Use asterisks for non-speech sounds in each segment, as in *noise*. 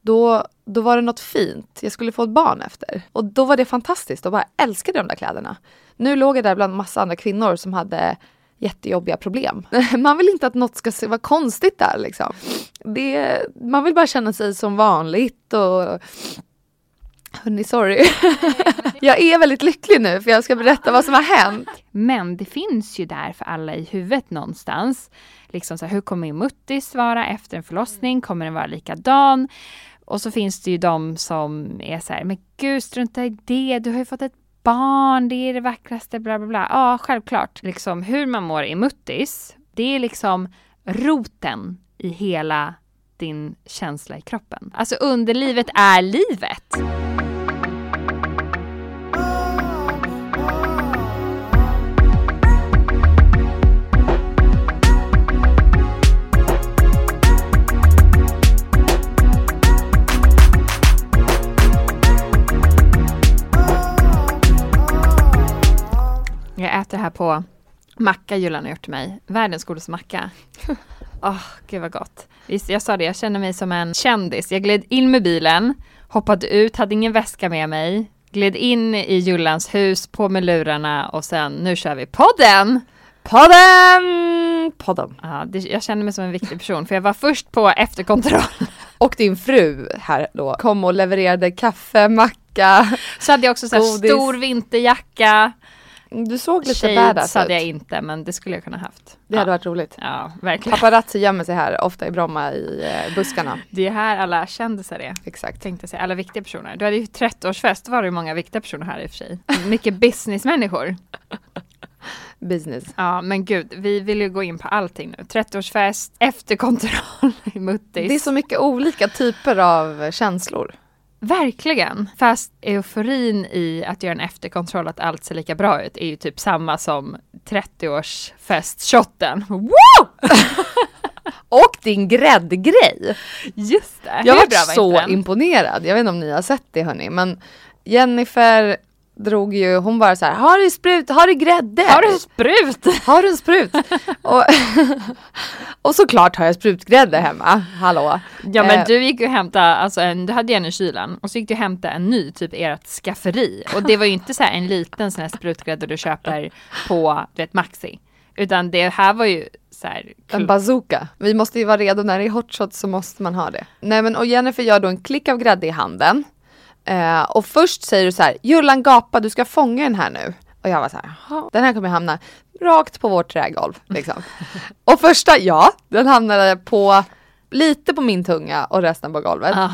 Då, då var det något fint. Jag skulle få ett barn efter. Och då var det fantastiskt och bara älskade de där kläderna. Nu låg jag där bland massa andra kvinnor som hade jättejobbiga problem. *laughs* Man vill inte att något ska vara konstigt där liksom. Det, man vill bara känna sig som vanligt och Hörni, sorry. *laughs* jag är väldigt lycklig nu för jag ska berätta vad som har hänt. Men det finns ju där för alla i huvudet någonstans. Liksom så här, hur kommer min muttis vara efter en förlossning? Kommer den vara likadan? Och så finns det ju de som är så här, men gud strunta i det, du har ju fått ett barn, det är det vackraste, bla bla bla. Ja, självklart. Liksom hur man mår i muttis, det är liksom roten i hela din känsla i kroppen. Alltså underlivet är livet. Jag äter här på macka Julan har gjort till mig. Världens godaste macka. *laughs* Åh, gud vad gott. Visst, jag sa det, jag känner mig som en kändis. Jag gled in med bilen, hoppade ut, hade ingen väska med mig, gled in i Jullans hus, på med lurarna och sen, nu kör vi podden! Podden! Podden. Ja, det, jag känner mig som en viktig person, för jag var först på efterkontroll. *laughs* Och din fru här då kom och levererade kaffe, macka. Så hade jag också så här Godis. stor vinterjacka. Du såg lite Shades badass hade jag inte, men det skulle jag kunna haft. Det hade varit roligt. Ja, verkligen. Paparazzi gömmer sig här, ofta i Bromma i eh, buskarna. Det är här alla kändisar är. Exakt. Tänkte säga, alla viktiga personer. Du hade ju 30-årsfest, då var det ju många viktiga personer här i och för sig. Mycket businessmänniskor. Business. Ja, men gud, vi vill ju gå in på allting nu. 30-årsfest, efterkontroll i *laughs* muttis. Det är så mycket olika typer av känslor. Verkligen. Fast euforin i att göra en efterkontroll, att allt ser lika bra ut, är ju typ samma som 30-årsfest-shotten. Woo! *laughs* Och din gräddgrej. Just det. Jag var var så imponerad. Jag vet inte om ni har sett det hörni, men Jennifer drog ju, hon bara så här, har du sprut, har du grädde? Har du sprut? Har du en sprut? *laughs* och, *laughs* och såklart har jag sprutgrädde hemma, hallå. Ja men Eh, du gick ju och hämtade, alltså en, du hade en i kylen och så gick du och hämtade en ny, typ ert skafferi. Och det var ju inte så här en liten sån här sprutgrädde du köper på, du vet Maxi. Utan det här var ju här, En bazooka. Vi måste ju vara redo när det är hot shot så måste man ha det. Nej men och Jennifer gör då en klick av grädde i handen. Eh, och först säger du så här, Jullan gapa du ska fånga den här nu. Och jag var så här, "Jaha, den här kommer hamna rakt på vårt trägolv. Liksom. *laughs* och första, ja, den hamnade på lite på min tunga och resten på golvet. Ja.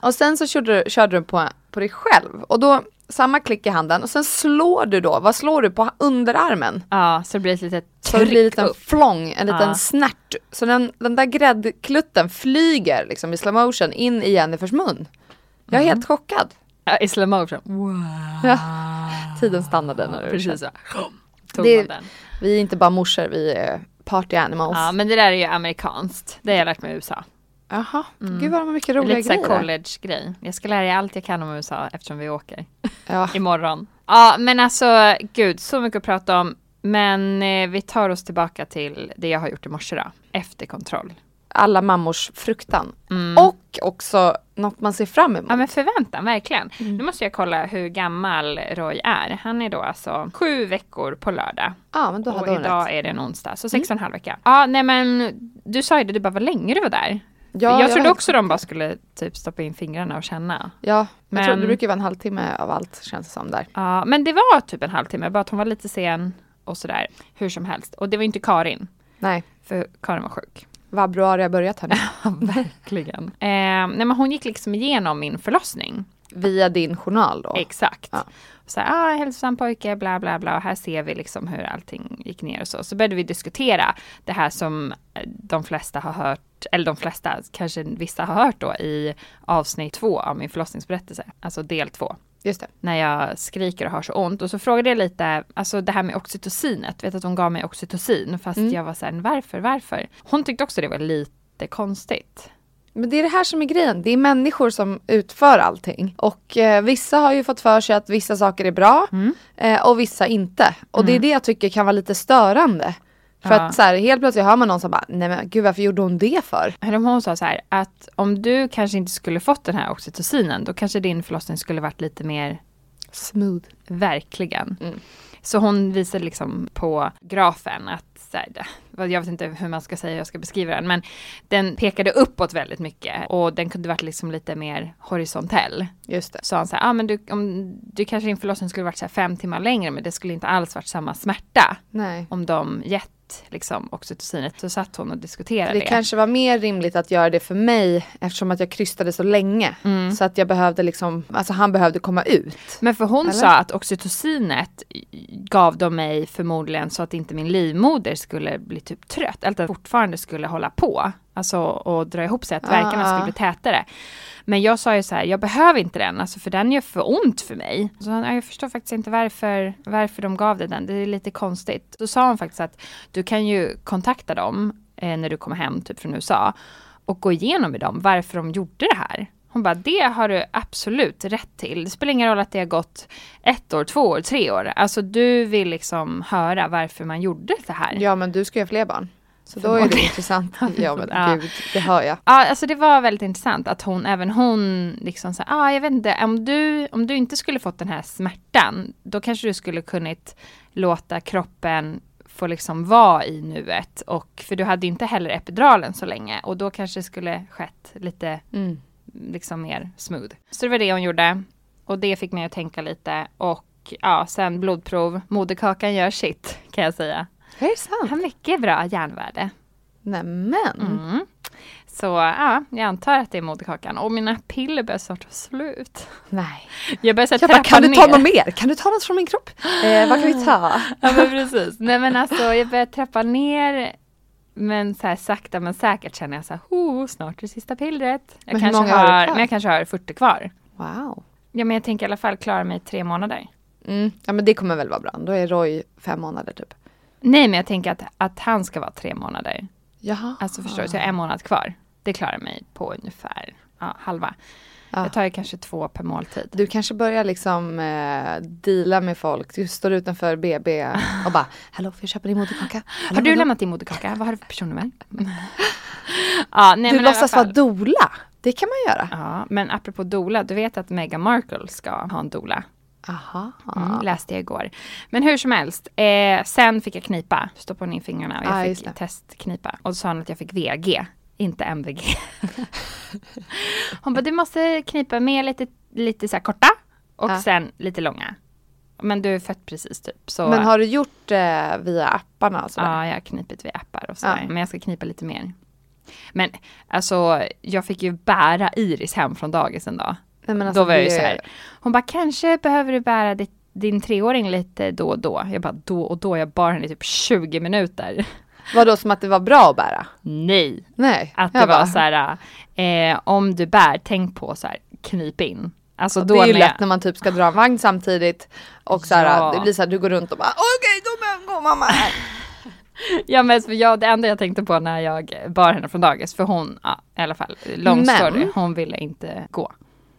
Och sen så körde du, körde du på, på dig själv. Och då samma klick i handen och sen slår du då, vad slår du på underarmen? ja så det blir ett litet Så det blir en liten upp. flång, en liten Ja. snärt. Så den, den där gräddklutten flyger liksom i slow motion in i Jennifers mun. Jag är helt chockad. Ja, i slow motion. Ja. Tiden stannade när du Precis så. Tog Det- man den. Vi är inte bara morsor, vi är Party animals. Ja, men det där är ju amerikanskt. Det har jag lärt mig i USA. Jaha, gud vad de har mycket roliga Lite grejer. där. college-grej. Jag ska lära dig allt jag kan om USA eftersom vi åker Ja. *laughs* imorgon. Ja, men alltså gud, så mycket att prata om. Men eh, vi tar oss tillbaka till det jag har gjort i morse då. Efterkontroll. Alla mammors fruktan. Mm. Och också något man ser fram emot. Ja men förväntan, verkligen. Mm. Nu måste jag kolla hur gammal Roy är. Han är då alltså sju veckor på lördag. Ja, men då Och hade hon idag rätt. Mm. är det en onsdag, så sex och en halv vecka. Ja, nej men du sa ju det, du bara vad länge du var där. Ja, jag jag trodde också de bara skulle typ stoppa in fingrarna och känna. Ja, men... jag tror det brukar vara en halvtimme av allt känns det som där. Ja, men det var typ en halvtimme, bara att hon var lite sen och sådär. Hur som helst. Och det var inte Karin, Nej, för Karin var sjuk. Vabruari har börjat här nu. *laughs* Verkligen. Eh, nej men hon gick liksom igenom min förlossning. Via din journal då. Exakt. Ja. Så här, ah, hälsosam pojke, bla bla bla. Och här ser vi liksom hur allting gick ner och så. Så började vi diskutera det här som eh, de flesta har hört, eller de flesta, kanske vissa har hört då i avsnitt två av min förlossningsberättelse. Alltså del två. Just det. när jag skriker och har så ont. Och så frågade jag lite, alltså det här med oxytocinet. Vet att hon gav mig oxytocin fast Mm. jag var såhär, varför, varför? Hon tyckte också det var lite konstigt. Men det är det här som är grejen. Det är människor som utför allting. Och eh, vissa har ju fått för sig att vissa saker är bra Mm. eh, och vissa inte. Och det är det jag tycker kan vara lite störande. För Ja. att så här, helt plötsligt hör man någon som bara, nej men gud varför gjorde hon det för? Hon sa så här, att om du kanske inte skulle fått den här oxytocinen, då kanske din förlossning skulle varit lite mer Smooth. verkligen. Mm. Så hon visade liksom på grafen att, så här, jag vet inte hur man ska säga, hur jag ska beskriva den, men den pekade uppåt väldigt mycket och den kunde varit liksom lite mer horisontell. Just det. sa han så här, ah, men du, om, du kanske din förlossning skulle varit så fem timmar längre men det skulle inte alls varit samma smärta Nej. om de gett liksom oxytocinet. Så satt hon och diskuterade Det det. kanske var mer rimligt att göra det för mig eftersom att jag krystade så länge. Mm. Så att jag behövde liksom, alltså han behövde komma ut. Men för hon Eller? sa att oxytocinet gav de mig förmodligen så att inte min livmoder skulle bli typ trött. Eller att den fortfarande skulle hålla på. Alltså och dra ihop sig, att verkarna Ah. skulle bli tätare. Men jag sa ju så här, jag behöver inte den, alltså för den gör för ont för mig. Så han, "Ja, jag förstår faktiskt inte varför, varför de gav dig den, det är lite konstigt. Då sa hon faktiskt att du kan ju kontakta dem eh, när du kommer hem, typ från USA, och gå igenom med dem varför de gjorde det här. Hon bara, det har du absolut rätt till. Det spelar ingen roll att det har gått ett år, två år, tre år. Alltså du vill liksom höra varför man gjorde det här. Ja men du ska ju ha fler barn. Så då är det intressant. *laughs* Ja men Ja. gud, det hör jag. Ja, alltså det var väldigt intressant att hon, även hon liksom sa, ah, jag vet inte, om du, om du inte skulle fått den här smärtan, då kanske du skulle kunnat låta kroppen få liksom vara i nuet. Och, för du hade inte heller epiduralen så länge och då kanske det skulle skett lite Mm. liksom mer smooth. Så det var det hon gjorde. Och det fick mig att tänka lite. Och ja, sen blodprov. Moderkakan gör sitt kan jag säga. Är det sant? Har mycket bra järnvärde. Nämen. Mm. Så ja, jag antar att det är moderkakan. Och mina piller börjar snart ta slut. Nej. Jag börjar så Jag bara, kan du ta något mer? Kan du ta något från min kropp? Eh, vad kan vi ta? *gasps* Ja men precis. Nej men alltså jag börjar trappa ner. Men så här sakta men säkert känner jag så här, oh, snart är det sista pillret. Jag Men hur kanske många har har, men jag kanske har 40 kvar. Wow. Ja men jag tänker i alla fall klara mig i tre månader. Mm. Ja men det kommer väl vara bra. Då är Roy fem månader typ. Nej men jag tänker att, att han ska vara tre månader. Jaha. Alltså förstår du, så jag har en månad kvar. Det klarar mig på ungefär ja, halva. Ja. Jag tar ju kanske två per måltid. Du kanske börjar liksom eh, deala med folk. Du står utanför BB och bara *laughs* Hallå får jag köpa din moderkaka? Hallå, Har du hallå?" lämnat din moderkaka? Vad har du för personnummer? *laughs* ja, nej, Du men låtsas vara dola. Det kan man göra. Ja, men apropå dola, du vet att Meghan Markle ska ha en dola. Aha. Mm, läste jag igår. Men hur som helst, eh, sen fick jag knipa. Stoppade hon in fingrarna och jag Ah, fick testknipa. Och så sa hon att jag fick VG, inte MVG. *laughs* hon bara, du måste knipa med lite, lite så korta och Ja. sen lite långa. Men du är fött precis typ. Så, Men har du gjort eh, via apparna? Ja, jag har knipit via appar och sådär. Men jag ska knipa lite mer. Men alltså, jag fick ju bära Iris hem från dagis en dag. Nej, men alltså, då var jag ju så här. Hon bara, kanske behöver du bära ditt, din treåring lite då och då. Jag bara, då och då? Jag bar henne i typ 20 minuter. *laughs* Vadå som att det var bra att bära? Nej, Nej. att det jag var bara, så här, eh, om du bär, tänk på så här, knip in. Alltså Det då är ju när lätt jag, när man typ ska dra en vagn samtidigt och så här, Ja. det blir så här, du går runt och bara okej då men, går mamma här. *laughs* Ja men för jag, det enda jag tänkte på när jag bar henne från dagis, för hon, ja, i alla fall, lång Men- story, hon ville inte gå.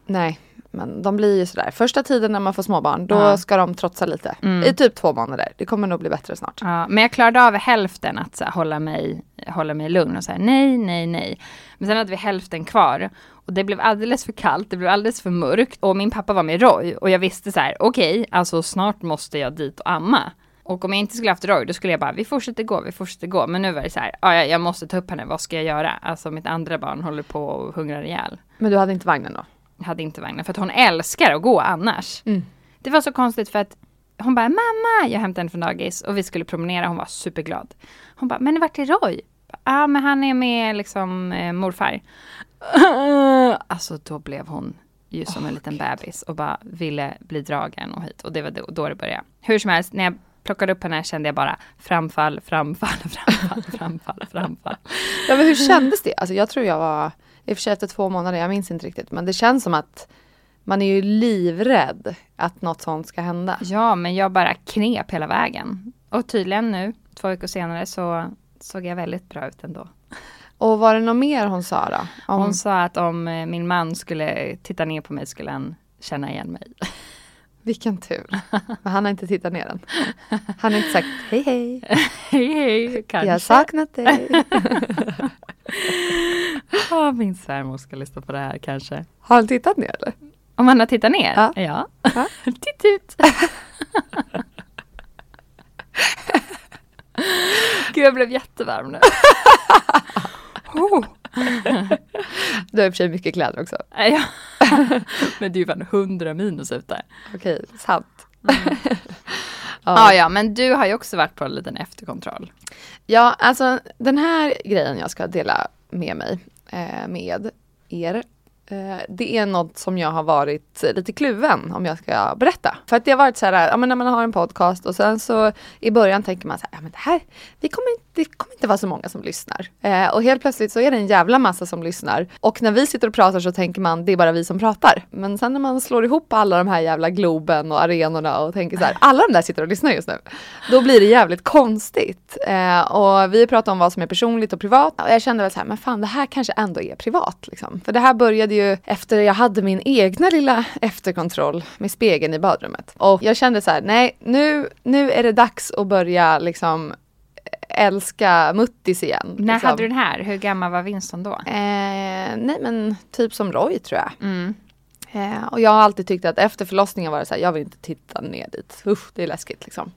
Nej, men de blir ju sådär. Första tiden när man får småbarn, då Ja. ska de trotsa lite. Mm. I typ två månader. Det kommer nog bli bättre snart. Ja, men jag klarade av hälften att så hålla, mig, hålla mig lugn och säga nej, nej, nej. Men sen hade vi hälften kvar och det blev alldeles för kallt, det blev alldeles för mörkt och min pappa var med Roy och jag visste så här, okej, alltså snart måste jag dit och amma. Och om jag inte skulle haft Roy, då skulle jag bara, vi fortsätter gå, vi fortsätter gå. Men nu var det så här, ja, jag, jag måste ta upp henne, vad ska jag göra? Alltså mitt andra barn håller på och hungrar ihjäl. Men du hade inte vagnen då? Hade inte vagnen, för att hon älskar att gå annars. Det var så konstigt för att hon bara, mamma, jag hämtade henne från dagis och vi skulle promenera, hon var superglad. Hon bara, men vart är Roy? Ja, ah, men han är med liksom eh, morfar. *clears throat* alltså då blev hon ju som en liten bebis och bara ville bli dragen och hit. Och det var då, då det började. Hur som helst, när jag plockade upp henne kände jag bara framfall, framfall, *laughs* framfall, framfall, framfall. Ja, men hur kändes det? Alltså jag tror jag var, i och för sig efter två månader, jag minns inte riktigt. Men det känns som att man är ju livrädd att något sånt ska hända. Ja, men jag bara knep hela vägen. Och tydligen nu, två veckor senare, så såg jag väldigt bra ut ändå. Och var det något mer hon sa då? Om, Hon sa att om eh, min man skulle titta ner på mig skulle han känna igen mig. *laughs* Vilken tur. Men han har inte tittat ner än. Han har inte sagt hej hej, *laughs* hej hej, kanske. jag har saknat dig. *laughs* Ja, min svärmor ska lyssna på det här kanske. Har han tittat ner eller? Om han har tittat ner? Ja. ja. Ja. *laughs* Titt ut. Gud, jag blev jättevarm nu. oh. *laughs* Du har i och för sig mycket kläder också. Ja. *laughs* Men det är ju fan 100 minus ute. Okej, sant. *laughs* Ja, ja, men du har ju också varit på en liten efterkontroll. Ja, alltså den här grejen jag ska dela med mig eh, med er. Eh, det är något som jag har varit lite kluven om jag ska berätta. För att det har varit så här, ja men när man har en podcast och sen så i början tänker man så här, ja men det här, vi kommer, inte- det kommer inte vara så många som lyssnar. Eh, och helt plötsligt så är det en jävla massa som lyssnar. Och när vi sitter och pratar så tänker man, det är bara vi som pratar. Men sen när man slår ihop alla de här jävla Globen och arenorna och tänker så här, alla de där sitter och lyssnar just nu. Då blir det jävligt konstigt. Eh, och vi pratar om vad som är personligt och privat. Och jag kände väl så här, men fan det här kanske ändå är privat. Liksom. För det här började ju efter jag hade min egna lilla efterkontroll med spegeln i badrummet. Och jag kände så här, nej nu, nu är det dags att börja liksom älska muttis igen. När liksom. hade du den här? Hur gammal var Winston då? Eh, nej men typ som Roy tror jag. Mm. Eh, och jag har alltid tyckt att efter förlossningen var det så här, jag vill inte titta ner dit. Usch, det är läskigt liksom.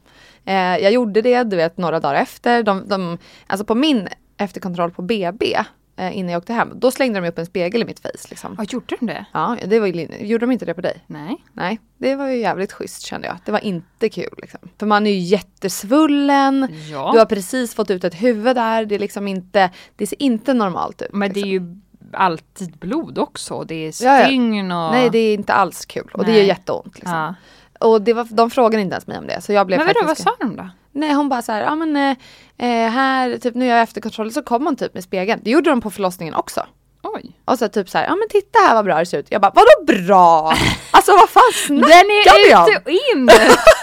Eh, jag gjorde det, du vet, några dagar efter. De, de, alltså på min efterkontroll på BB, eh, innan jag åkte hem, då slängde de upp en spegel i mitt face. Liksom. Vad gjorde de det? Ja, det var ju, gjorde de inte det på dig? Nej. Nej, det var ju jävligt schysst kände jag. Det var inte kul liksom. För man är ju jättesvullen, Ja. du har precis fått ut ett huvud där, det är liksom inte, det ser inte normalt ut. Men det liksom. är ju alltid blod också. Det är Ja, ja. stygn och... Nej, det är inte alls kul och det Nej. gör jätteont. Liksom. Ja. Och det var, de frågade inte ens mig om det. Så jag blev Men vadå, vad faktiskt... sa de då? Nej hon bara så här, ja men eh, eh, här, typ nu gör jag efterkontroll så kom hon typ med spegeln. Det gjorde de på förlossningen också. Oj. Och så typ så här, ja men titta här vad bra det ser ut. Jag bara, vadå bra? *laughs* Alltså vad fan snackar Den är ute och in! *laughs*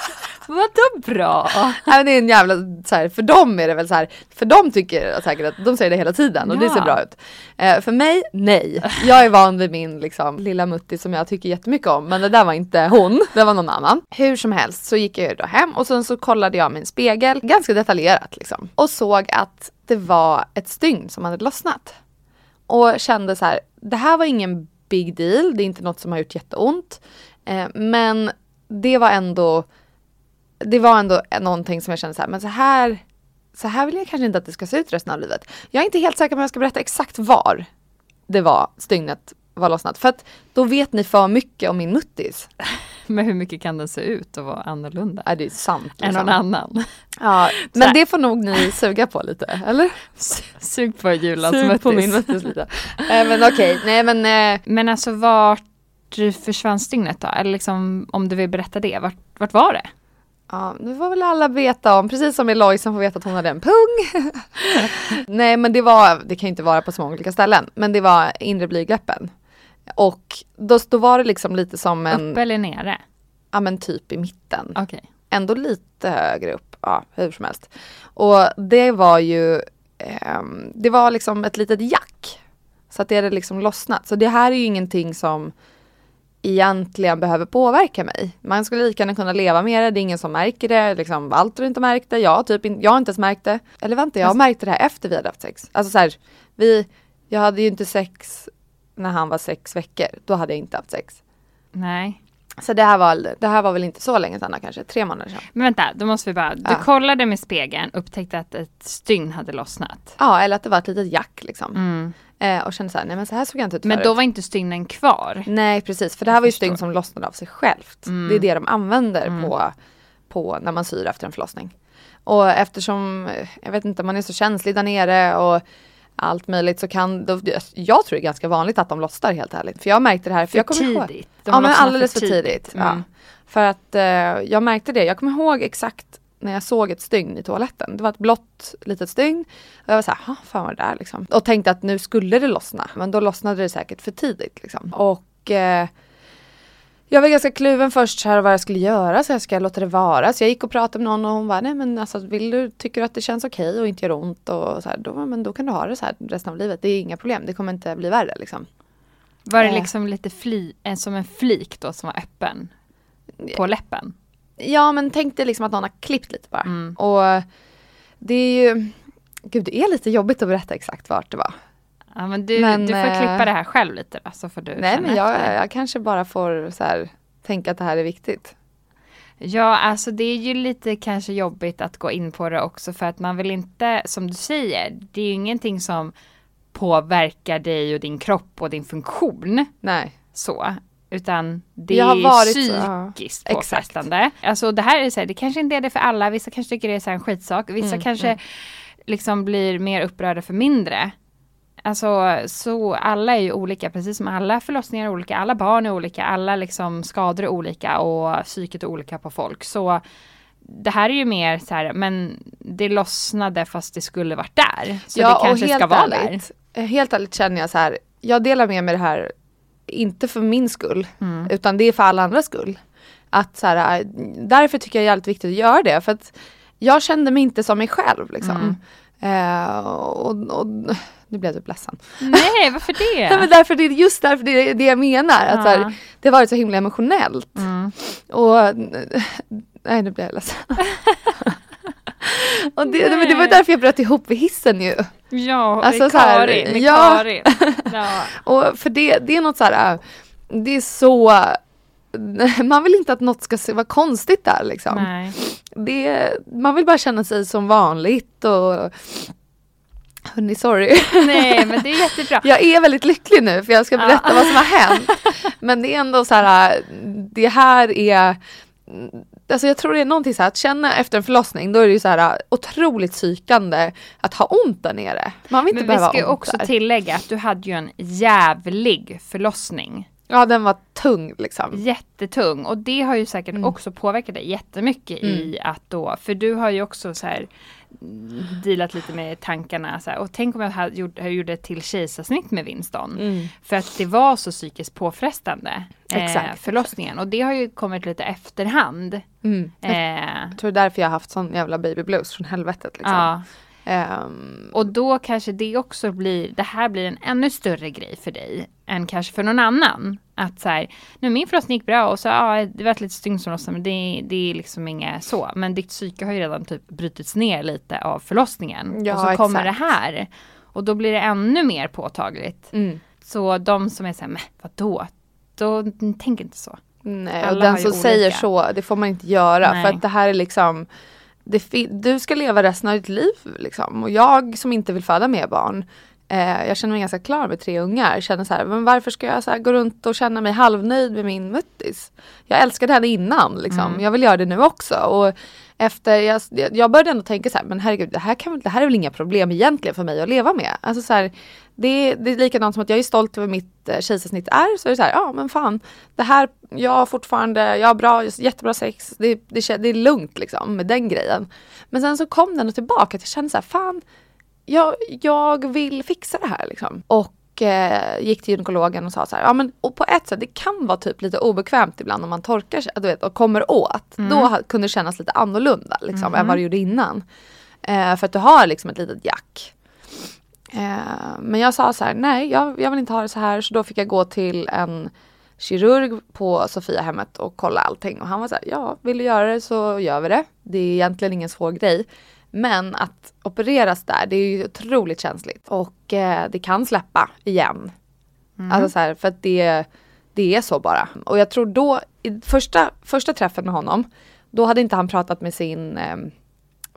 Vadå bra? Nej, men det är en jävla, så här, för dem är det väl så här, för de tycker säkert att de säger det hela tiden och det Ja. ser bra ut. Eh, för mig, nej. Jag är van vid min liksom, lilla mutti som jag tycker jättemycket om, men det där var inte hon, det var någon annan. Hur som helst så gick jag ju då hem och sen så kollade jag min spegel, ganska detaljerat liksom, och såg att det var ett stygn som hade lossnat. Och kände så här, det här var ingen big deal, det är inte något som har gjort jätteont. Eh, men det var ändå det var ändå någonting som jag kände så här, men så här, så här vill jag kanske inte att det ska se ut resten av livet. Jag är inte helt säker på om jag ska berätta exakt var det var stygnet var lossnat. För att då vet ni för mycket om min muttis. *laughs* Men hur mycket kan den se ut och vara annorlunda? Ja, det är sant. Än Liksom. någon annan? Ja, *laughs* men det får nog ni suga på lite, eller? *laughs* Sug på Julans Sug på min muttis. muttis lite. Eh, men okej, nej men eh, Men alltså vart försvann stygnet då? Eller liksom om du vill berätta det, vart, vart var det? Ja, nu får väl alla veta om, precis som Eloy som får veta att hon hade en pung. *laughs* Nej men det var, det kan ju inte vara på så många olika ställen, men det var inre blygdläppen. Och då, då var det liksom lite som en, Uppe eller nere? ja men typ i mitten. Okej. Ändå lite högre upp. ja, hur som helst. Och det var ju, ehm, det var liksom ett litet jack. Så att det hade liksom lossnat. Så det här är ju ingenting som egentligen behöver påverka mig. Man skulle lika gärna kunna leva med det, det är ingen som märker det. Liksom, Walter har inte märkt det, jag, typ, jag har inte ens märkt det. Eller vänta, jag märkte det här efter vi hade haft sex. Alltså så här, vi, jag hade ju inte sex när han var sex veckor. Då hade jag inte haft sex. Nej. Så det här var, det här var väl inte så länge sedan kanske, tre månader sedan. Men vänta, då måste vi bara. Du Ja. kollade med spegeln, upptäckte att ett stygn hade lossnat. Ja, eller att det var ett litet jack liksom. Mm. Eh, och kände så här, nej men så här såg jag inte ut Men förut. då var inte stygnen kvar. Nej precis, för det här var ju stygn som lossnade av sig självt. Mm. Det är det de använder på, på när man syr efter en förlossning. Och eftersom, jag vet inte, man är så känslig där nere och allt möjligt så kan, då, jag tror det är ganska vanligt att de lossnar helt ärligt. För jag märkte det här, för, För jag kommer ihåg. tidigt. De ja men alldeles för tidigt. Ja. Mm. För att eh, jag märkte det, jag kommer ihåg exakt när jag såg ett stygn i toaletten. Det var ett blått litet stygn. Och jag var såhär, "Ha, fan vad det där liksom. Och tänkte att nu skulle det lossna. Men då lossnade det säkert för tidigt liksom. Och eh, jag var ganska kluven först så här vad jag skulle göra, så jag ska låta det vara. Så jag gick och pratade med någon och hon bara, nej men alltså vill du, tycker du att det känns okej och inte gör ont och så här, då, men då kan du ha det så här resten av livet. Det är inga problem, det kommer inte bli värre liksom. Var det Eh. liksom lite fli, en, som en flik då som var öppen? På läppen? Ja men tänk dig liksom att någon har klippt lite bara. Mm. Och det är ju, gud det är lite jobbigt att berätta exakt vart det var. Ja men du, Men, du får eh, klippa det här själv lite då, så får du Nej men jag, efter. jag kanske bara får så här, tänka att det här är viktigt. Ja, alltså det är ju lite kanske jobbigt att gå in på det också för att man vill inte, som du säger, det är ju ingenting som påverkar dig och din kropp och din funktion Nej. så. Utan det Jag har är varit ja. psykiskt Exakt. påfrestande. Alltså det här är så här, det kanske inte är det för alla, vissa kanske tycker det är en skitsak, vissa Mm, kanske liksom blir mer upprörda för mindre. Alltså så alla är ju olika, precis som alla förlossningar är olika, alla barn är olika, alla liksom skador är olika och psyket är olika på folk. Så det här är ju mer så här, men det lossnade fast det skulle varit där. Så det kanske ska vara där. ärligt, eh, helt ärligt känner jag så här, jag delar med mig det här, inte för min skull, Mm. utan det är för alla andras skull. Att så här, eh, därför tycker jag det är jävligt viktigt att göra det, för att jag kände mig inte som mig själv liksom. Mm. Eh, och, och, nu blev jag typ ledsen. Nej, *laughs* varför det? Nej, men därför, det just därför det är det jag menar. Att Ja. här, det har varit så himla emotionellt. Mm. Och nej nu blir jag ledsen. *laughs* och det, men det var därför jag bröt ihop vid hissen ju. Ja, Alltså, med så här, Karin. Med ja. Karin. *laughs* Ja. Och för det, det är något så här, äh, det är så, *laughs* man vill inte att något ska vara konstigt där liksom. Nej. Det, man vill bara känna sig som vanligt och Hörni, sorry. *laughs* Nej, men det är jättebra. Jag är väldigt lycklig nu för jag ska berätta vad som har hänt. Men det är ändå så här, det här är Alltså jag tror det är någonting så här att känna efter en förlossning då är det ju så här otroligt psykande att ha ont där nere. Man vill inte Men vi behöva ska ju ont också där. tillägga att du hade ju en jävlig förlossning. Ja den var tung liksom. Jättetung och det har ju säkert Mm. också påverkat dig jättemycket i att då, för du har ju också så här mm, dealat lite med tankarna så här, och tänk om jag hade gjort, jag gjorde ett till kejsarsnitt med Winston. Mm. För att det var så psykiskt påfrestande. Eh, Exakt, förlossningen och det har ju kommit lite efterhand. Mm. Eh, Jag tror det är därför jag har haft sån jävla baby blues från helvetet liksom. ja. Ehm, Och då kanske det också blir, det här blir en ännu större grej för dig än kanske för någon annan. Att så här, nu min förlossning gick bra och så ja, det var ett litet stygn som lossnade men det, det är liksom inget så. Men ditt psyke har ju redan typ brutits ner lite av förlossningen. Ja, och så kommer det här. Och då blir det ännu mer påtagligt. mm. Så de som är så här, men vadå? Då tänk inte så. Nej, och Alla den har ju som säger olika. så, det får man inte göra. Nej. För att det här är liksom, du ska leva resten av ditt liv liksom. Och jag som inte vill föda mer barn, eh, jag känner mig ganska klar med tre ungar. Känner så här, men varför ska jag så gå runt och känna mig halvnöjd med min muttis? Jag älskade henne innan liksom. Mm. Jag vill göra det nu också. Och efter, jag, jag började ändå tänka så här, men herregud, det här, kan, det här är väl inga problem egentligen för mig att leva med. Alltså så här, det, det är likadant som att jag är stolt över mitt eh, kejsarsnitt är. Så är det så här, ja men fan, det här, jag har fortfarande, jag har bra, jättebra sex, det, det, det är lugnt liksom med den grejen. Men sen så kom den tillbaka, att jag kände så här, fan, jag, jag vill fixa det här liksom. Och eh, gick till gynekologen och sa så här, ja men och på ett sätt det kan vara typ lite obekvämt ibland om man torkar sig du vet, och kommer åt. Mm. Då kunde det kännas lite annorlunda liksom, än vad det gjorde innan. Eh, för att du har liksom ett litet jack. Eh, men jag sa så här, nej jag, jag vill inte ha det så här. Så då fick jag gå till en kirurg på Sofiahemmet och kolla allting. Och han var så här, ja vill du göra det så gör vi det. Det är egentligen ingen svår grej. Men att opereras där, det är ju otroligt känsligt. Och eh, det kan släppa igen. Alltså så här, för att det, det är så bara. Och jag tror då, i första, första träffen med honom, då hade inte han pratat med sin eh,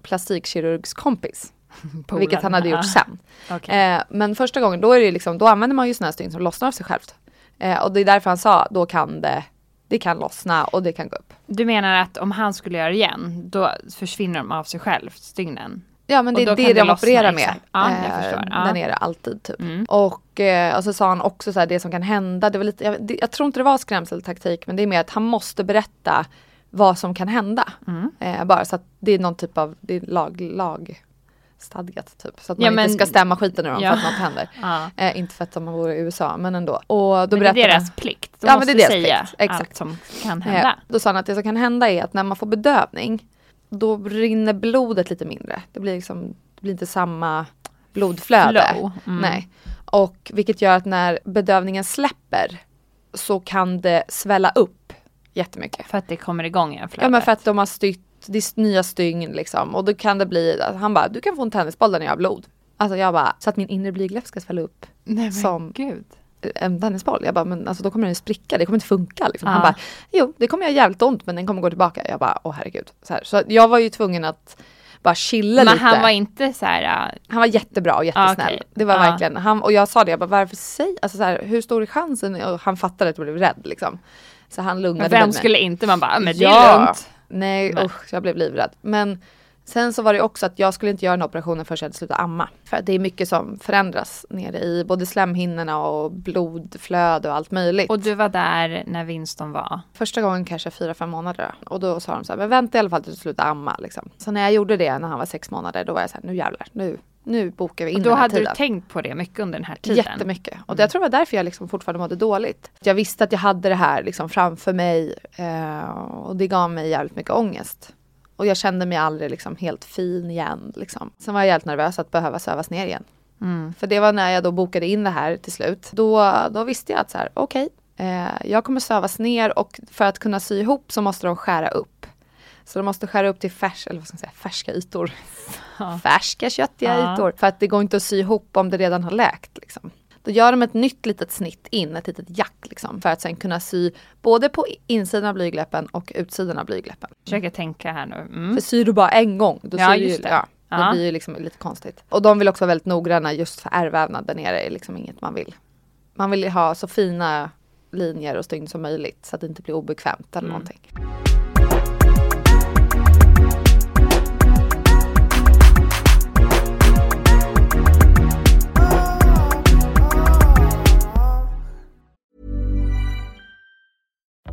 plastikkirurgskompis. *laughs* Vilket han hade gjort sen. Okej. Eh, men första gången, då, är det liksom, då använder man ju sådana här stygn som lossnar av sig självt. Eh, och det är därför han sa, då kan det, det kan lossna och det kan gå upp. Du menar att om han skulle göra det igen, då försvinner de av sig själv, stygnen? Ja men det är det de lossna, opererar med. Ja, Eh. Ja. Där nere alltid typ. Mm. Och, eh, och så sa han också så här, det som kan hända, det var lite, jag, det, jag tror inte det var skrämseltaktik men det är mer att han måste berätta vad som kan hända. Mm. Eh, bara så att det är någon typ av, det är lag, lag stadgat typ. Så att man Ja, inte men- ska stämma skiten ur dem Ja. för att något händer. *laughs* Ja. Eh, inte för att de vore i USA men ändå. Och då Men det är deras plikt. De Ja, men måste det är deras säga plikt. Exakt. allt som kan Eh, hända. Då sa han att det som kan hända är att när man får bedövning då rinner blodet lite mindre. Det blir liksom, det blir inte samma blodflöde. Mm. Nej. Och vilket gör att när bedövningen släpper så kan det svälla upp jättemycket. För att det kommer igång igen Ja men för att de har styrt, det är nya stygn liksom. Och då kan det bli, han bara, du kan få en tennisboll där ni har blod. Alltså jag bara, så att min inre blygdläpp ska svälla upp Nej men som- gud. en tennisboll. Jag bara, men alltså då kommer den spricka, det kommer inte funka. Liksom. Han Ja. bara, jo det kommer göra jävligt ont men den kommer gå tillbaka. Jag bara, åh herregud. Så, här. så jag var ju tvungen att bara chilla Men lite. han var inte så här, äh, Han var jättebra och jättesnäll. Ah, okej. Det var Ja. verkligen, han, och jag sa det, jag bara, varför säg, alltså så här, hur stor är chansen? Och han fattade att jag blev rädd liksom. Så han lugnade vem mig. skulle inte? Man bara, "Ah, men det Ja. är lugnt. Nej Men- usch, jag blev livrädd. Men sen så var det också att jag skulle inte göra den operationen förrän jag hade slutat amma. För det är mycket som förändras nere i både slemhinnorna och blodflöde och allt möjligt. Och du var där när Winston var. Första gången kanske fyra, fem månader. Och då sa de så här, men vänta i alla fall tills du slutar amma. Liksom. Så när jag gjorde det när han var sex månader, då var jag så här, nu jävlar, nu, nu bokar vi in Och då den här hade tiden. du tänkt på det mycket under den här tiden? Jättemycket. Och jag tror det var därför jag liksom fortfarande mådde dåligt. Jag visste att jag hade det här liksom framför mig eh, och det gav mig jävligt mycket ångest. Och jag kände mig aldrig liksom helt fin igen. Liksom. Sen var jag jävligt nervös att behöva sövas ner igen. Mm. För det var när jag då bokade in det här till slut. Då, då visste jag att så här, okej, eh, jag kommer sövas ner och för att kunna sy ihop så måste de skära upp. Så de måste skära upp till färs, eller vad ska man säga, färska ytor. Färska köttiga Ja. ytor. För att det går inte att sy ihop om det redan har läkt. Liksom. Då gör de ett nytt litet snitt in, ett litet jack liksom, för att sen kunna sy både på insidan av blygläppen och utsidan av blygläppen. Försöker tänka här nu. Mm. För syr du bara en gång, då, Ja, syr just ju, det. ja, då Ja. blir det liksom lite konstigt. Och de vill också vara väldigt noggranna just för ärrvävnad där nere är liksom inget man vill. Man vill ha så fina linjer och stygn som möjligt så att det inte blir obekvämt eller Mm. någonting.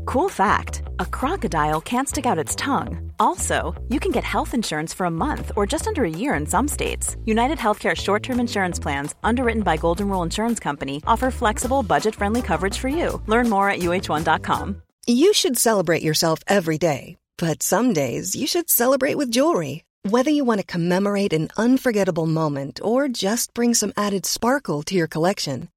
Cool fact a crocodile can't stick out its tongue. Also, you can get health insurance for a month or just under a year in some states. United Healthcare short term insurance plans, underwritten by Golden Rule Insurance Company, offer flexible, budget friendly coverage for you. Learn more at uh1.com. You should celebrate yourself every day, but some days you should celebrate with jewelry. Whether you want to commemorate an unforgettable moment or just bring some added sparkle to your collection,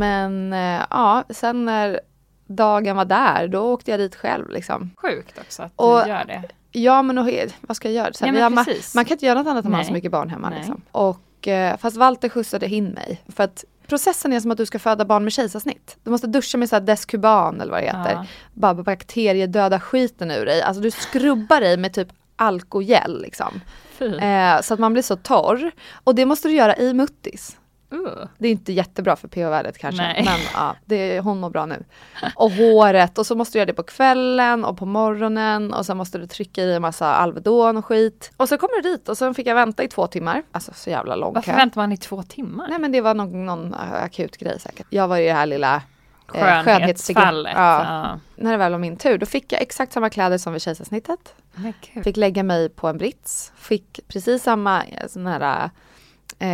Men eh, ja, sen när dagen var där, då åkte jag dit själv liksom. Sjukt också att Och- du gör det. Ja men och, vad ska jag göra? Här, Ja, vi men har ma- precis. man kan inte göra något annat om man har så mycket barn hemma. Liksom. Och, eh, fast Walter skjutsade in mig. För att processen är som att du ska föda barn med kejsarsnitt. Du måste duscha med så här Descuban eller vad det heter. Ja. Bara bakteriedöda skiten ur dig. Alltså du skrubbar dig med typ alkogel liksom. Eh, så att man blir så torr. Och det måste du göra i muttis. Uh. Det är inte jättebra för pH-värdet kanske. Nej. Men ja, det, hon mår bra nu. Och håret. Och så måste du göra det på kvällen och på morgonen. Och sen måste du trycka i en massa Alvedon och skit. Och så kommer du dit och sen fick jag vänta i två timmar. Alltså så jävla lång Varför kö. väntar man i två timmar? Nej men det var någon, någon akut grej säkert. Jag var i det här lilla eh, Skönhetsfallet. Ja. Ja. När det väl var min tur, då fick jag exakt samma kläder som vid kejsarsnittet. Fick lägga mig på en brits. Fick precis samma eh, sån här eh,